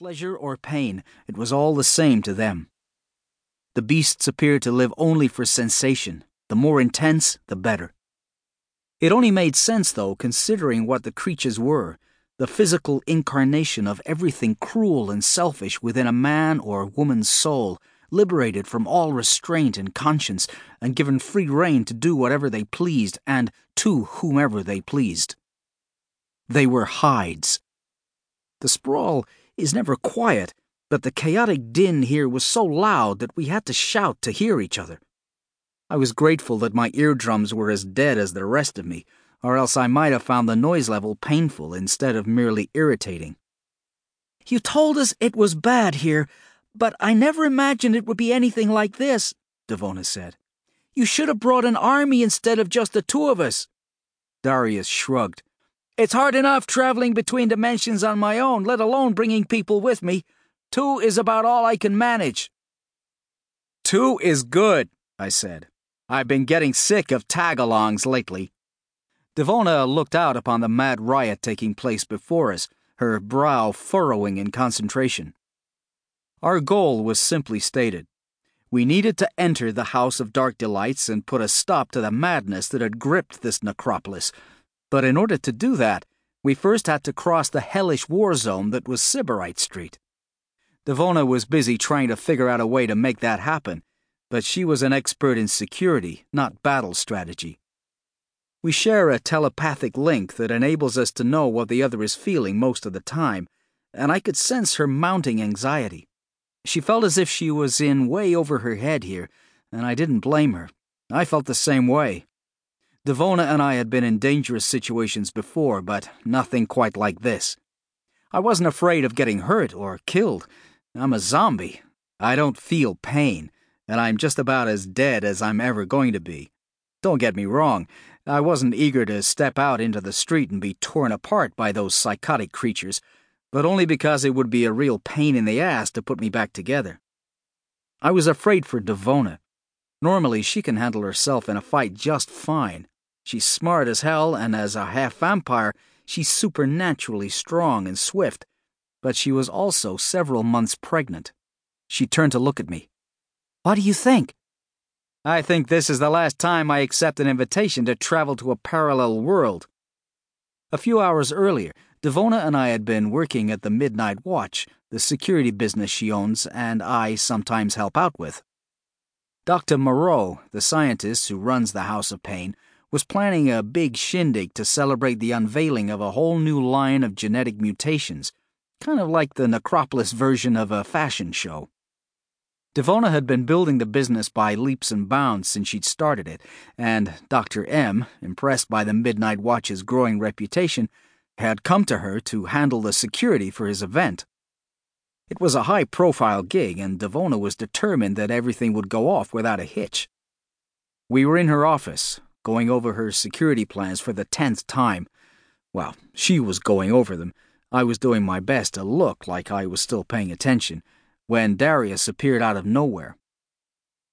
Pleasure or pain, it was all the same to them. The beasts appeared to live only for sensation. The more intense, the better. It only made sense, though, considering what the creatures were the physical incarnation of everything cruel and selfish within a man or woman's soul, liberated from all restraint and conscience, and given free rein to do whatever they pleased and to whomever they pleased. They were Hydes. The sprawl is never quiet, but the chaotic din here was so loud that we had to shout to hear each other. I was grateful that my eardrums were as dead as the rest of me, or else I might have found the noise level painful instead of merely irritating. You told us it was bad here, but I never imagined it would be anything like this, Devona said. You should have brought an army instead of just the two of us. Darius shrugged. It's hard enough traveling between dimensions on my own, let alone bringing people with me. Two is about all I can manage. Two is good, I said. I've been getting sick of tag alongs lately. Devona looked out upon the mad riot taking place before us, her brow furrowing in concentration. Our goal was simply stated. We needed to enter the House of Dark Delights and put a stop to the madness that had gripped this Nekropolis. But in order to do that, we first had to cross the hellish war zone that was Sybarite Street. Devona was busy trying to figure out a way to make that happen, but she was an expert in security, not battle strategy. We share a telepathic link that enables us to know what the other is feeling most of the time, and I could sense her mounting anxiety. She felt as if she was in way over her head here, and I didn't blame her. I felt the same way. Devona and I had been in dangerous situations before, but nothing quite like this. I wasn't afraid of getting hurt or killed. I'm a zombie. I don't feel pain, and I'm just about as dead as I'm ever going to be. Don't get me wrong, I wasn't eager to step out into the street and be torn apart by those psychotic creatures, but only because it would be a real pain in the ass to put me back together. I was afraid for Devona. Normally, she can handle herself in a fight just fine. She's smart as hell, and as a half vampire, she's supernaturally strong and swift, but she was also several months pregnant. She turned to look at me. What do you think? I think this is the last time I accept an invitation to travel to a parallel world. A few hours earlier, Devona and I had been working at the Midnight Watch, the security business she owns and I sometimes help out with. Dr. Moreau, the scientist who runs the House of Pain, was planning a big shindig to celebrate the unveiling of a whole new line of genetic mutations, kind of like the Nekropolis version of a fashion show. Devona had been building the business by leaps and bounds since she'd started it, and Dr. M, impressed by the Midnight Watch's growing reputation, had come to her to handle the security for his event. It was a high profile gig, and Devona was determined that everything would go off without a hitch. We were in her office, going over her security plans for the tenth time. Well, she was going over them. I was doing my best to look like I was still paying attention when Darius appeared out of nowhere.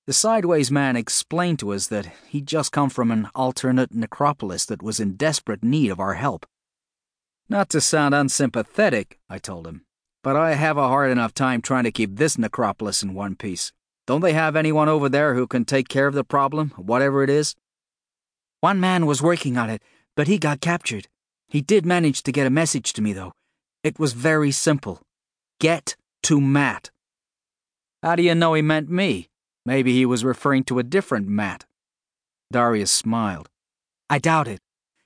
The sideways man explained to us that he'd just come from an alternate Nekropolis that was in desperate need of our help. Not to sound unsympathetic, I told him, but I have a hard enough time trying to keep this Nekropolis in one piece. Don't they have anyone over there who can take care of the problem, whatever it is? One man was working on it, but he got captured. He did manage to get a message to me, though. It was very simple Get to Matt. How do you know he meant me? Maybe he was referring to a different Matt. Darius smiled. I doubt it,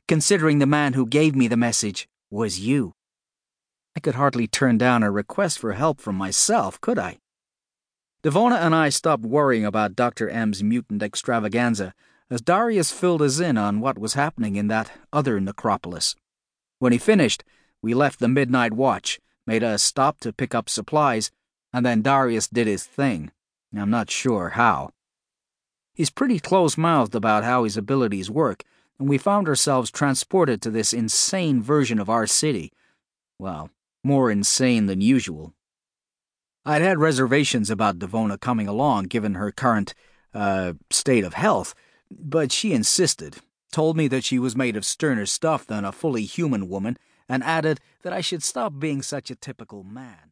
considering the man who gave me the message was you. I could hardly turn down a request for help from myself, could I? Devona and I stopped worrying about Dr. M's mutant extravaganza as Darius filled us in on what was happening in that other Nekropolis. When he finished, we left the midnight watch, made a stop to pick up supplies, and then Darius did his thing. I'm not sure how. He's pretty close mouthed about how his abilities work, and we found ourselves transported to this insane version of our city. Well, more insane than usual. I'd had reservations about Devona coming along given her current, uh, state of health, but she insisted, told me that she was made of sterner stuff than a fully human woman, and added that I should stop being such a typical man.